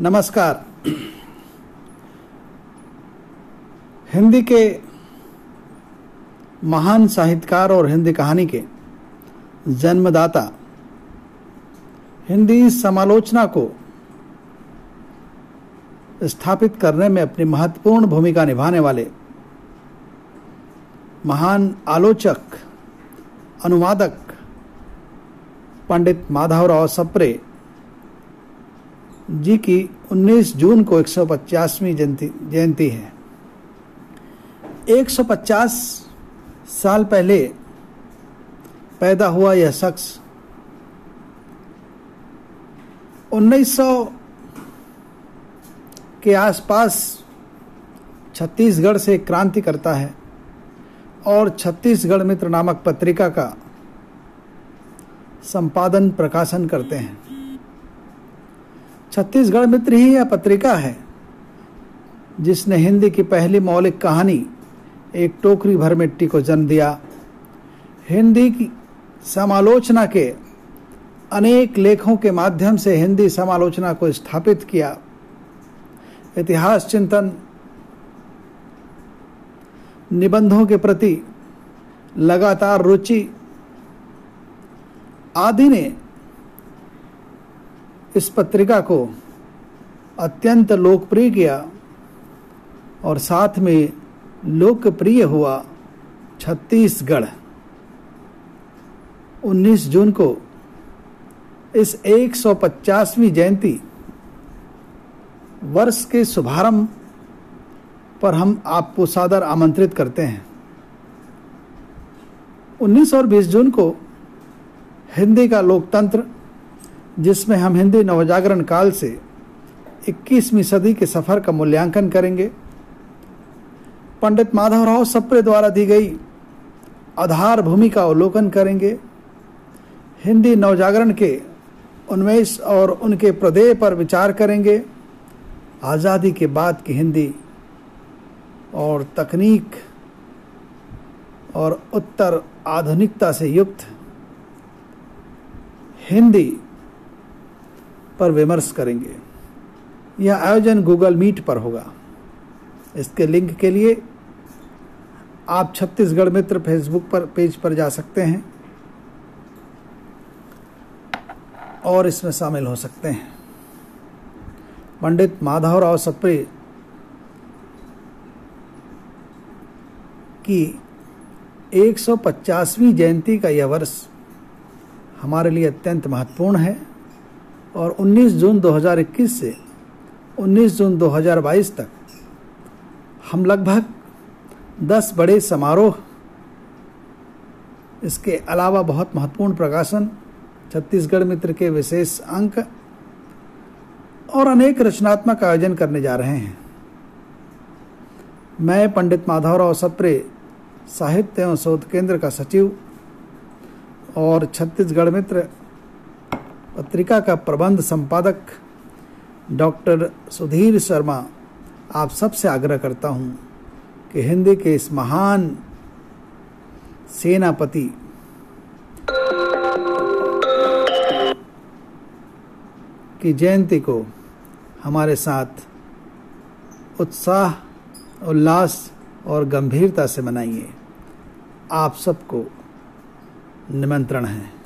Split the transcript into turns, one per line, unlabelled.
नमस्कार। हिंदी के महान साहित्यकार और हिंदी कहानी के जन्मदाता हिंदी समालोचना को स्थापित करने में अपनी महत्वपूर्ण भूमिका निभाने वाले महान आलोचक, अनुवादक पंडित माधवराव सप्रे जी की 19 जून को 150वीं जयंती जयंती है। 150 साल पहले पैदा हुआ यह शख्स। 1900 के आसपास छत्तीसगढ़ से क्रांति करता है और छत्तीसगढ़ मित्र नामक पत्रिका का संपादन प्रकाशन करते हैं। छत्तीसगढ़ मित्र ही यह पत्रिका है, जिसने हिंदी की पहली मौलिक कहानी, एक टोकरी भर मिट्टी को जन्म दिया। हिंदी की समालोचना के अनेक लेखों के माध्यम से हिंदी समालोचना को स्थापित किया। इतिहास चिंतन निबंधों के प्रति लगातार रुचि आदि ने इस पत्रिका को अत्यंत लोकप्रिय किया और साथ में लोकप्रिय हुआ छत्तीसगढ़। 19 जून को इस 150वीं जयंती वर्ष के शुभारंभ पर हम आपको सादर आमंत्रित करते हैं। 19 और 20 जून को हिंदी का लोकतंत्र जिसमें हम हिंदी नवजागरण काल से 21वीं सदी के सफ़र का मूल्यांकन करेंगे। पंडित माधवराव सप्रे द्वारा दी गई आधार भूमि का अवलोकन करेंगे। हिंदी नवजागरण के उन्मेष और उनके प्रदेय पर विचार करेंगे। आज़ादी के बाद की हिंदी और तकनीक और उत्तर आधुनिकता से युक्त हिंदी पर विमर्श करेंगे। यह आयोजन गूगल मीट पर होगा। इसके लिंक के लिए आप छत्तीसगढ़ मित्र फेसबुक पर, पेज पर जा सकते हैं और इसमें शामिल हो सकते हैं। पंडित माधवराव सप्रे की 150वीं जयंती का यह वर्ष हमारे लिए अत्यंत महत्वपूर्ण है। और 19 जून 2021 से 19 जून 2022 तक हम लगभग 10 बड़े समारोह, इसके अलावा बहुत महत्वपूर्ण प्रकाशन, छत्तीसगढ़ मित्र के विशेष अंक और अनेक रचनात्मक आयोजन करने जा रहे हैं। मैं पंडित माधवराव सप्रे साहित्य एवं शोध केंद्र का सचिव और छत्तीसगढ़ मित्र पत्रिका का प्रबंध संपादक डॉक्टर सुधीर शर्मा आप सबसे आग्रह करता हूँ कि हिंदी के इस महान सेनापति की जयंती को हमारे साथ उत्साह, उल्लास और गंभीरता से मनाइए। आप सबको निमंत्रण है।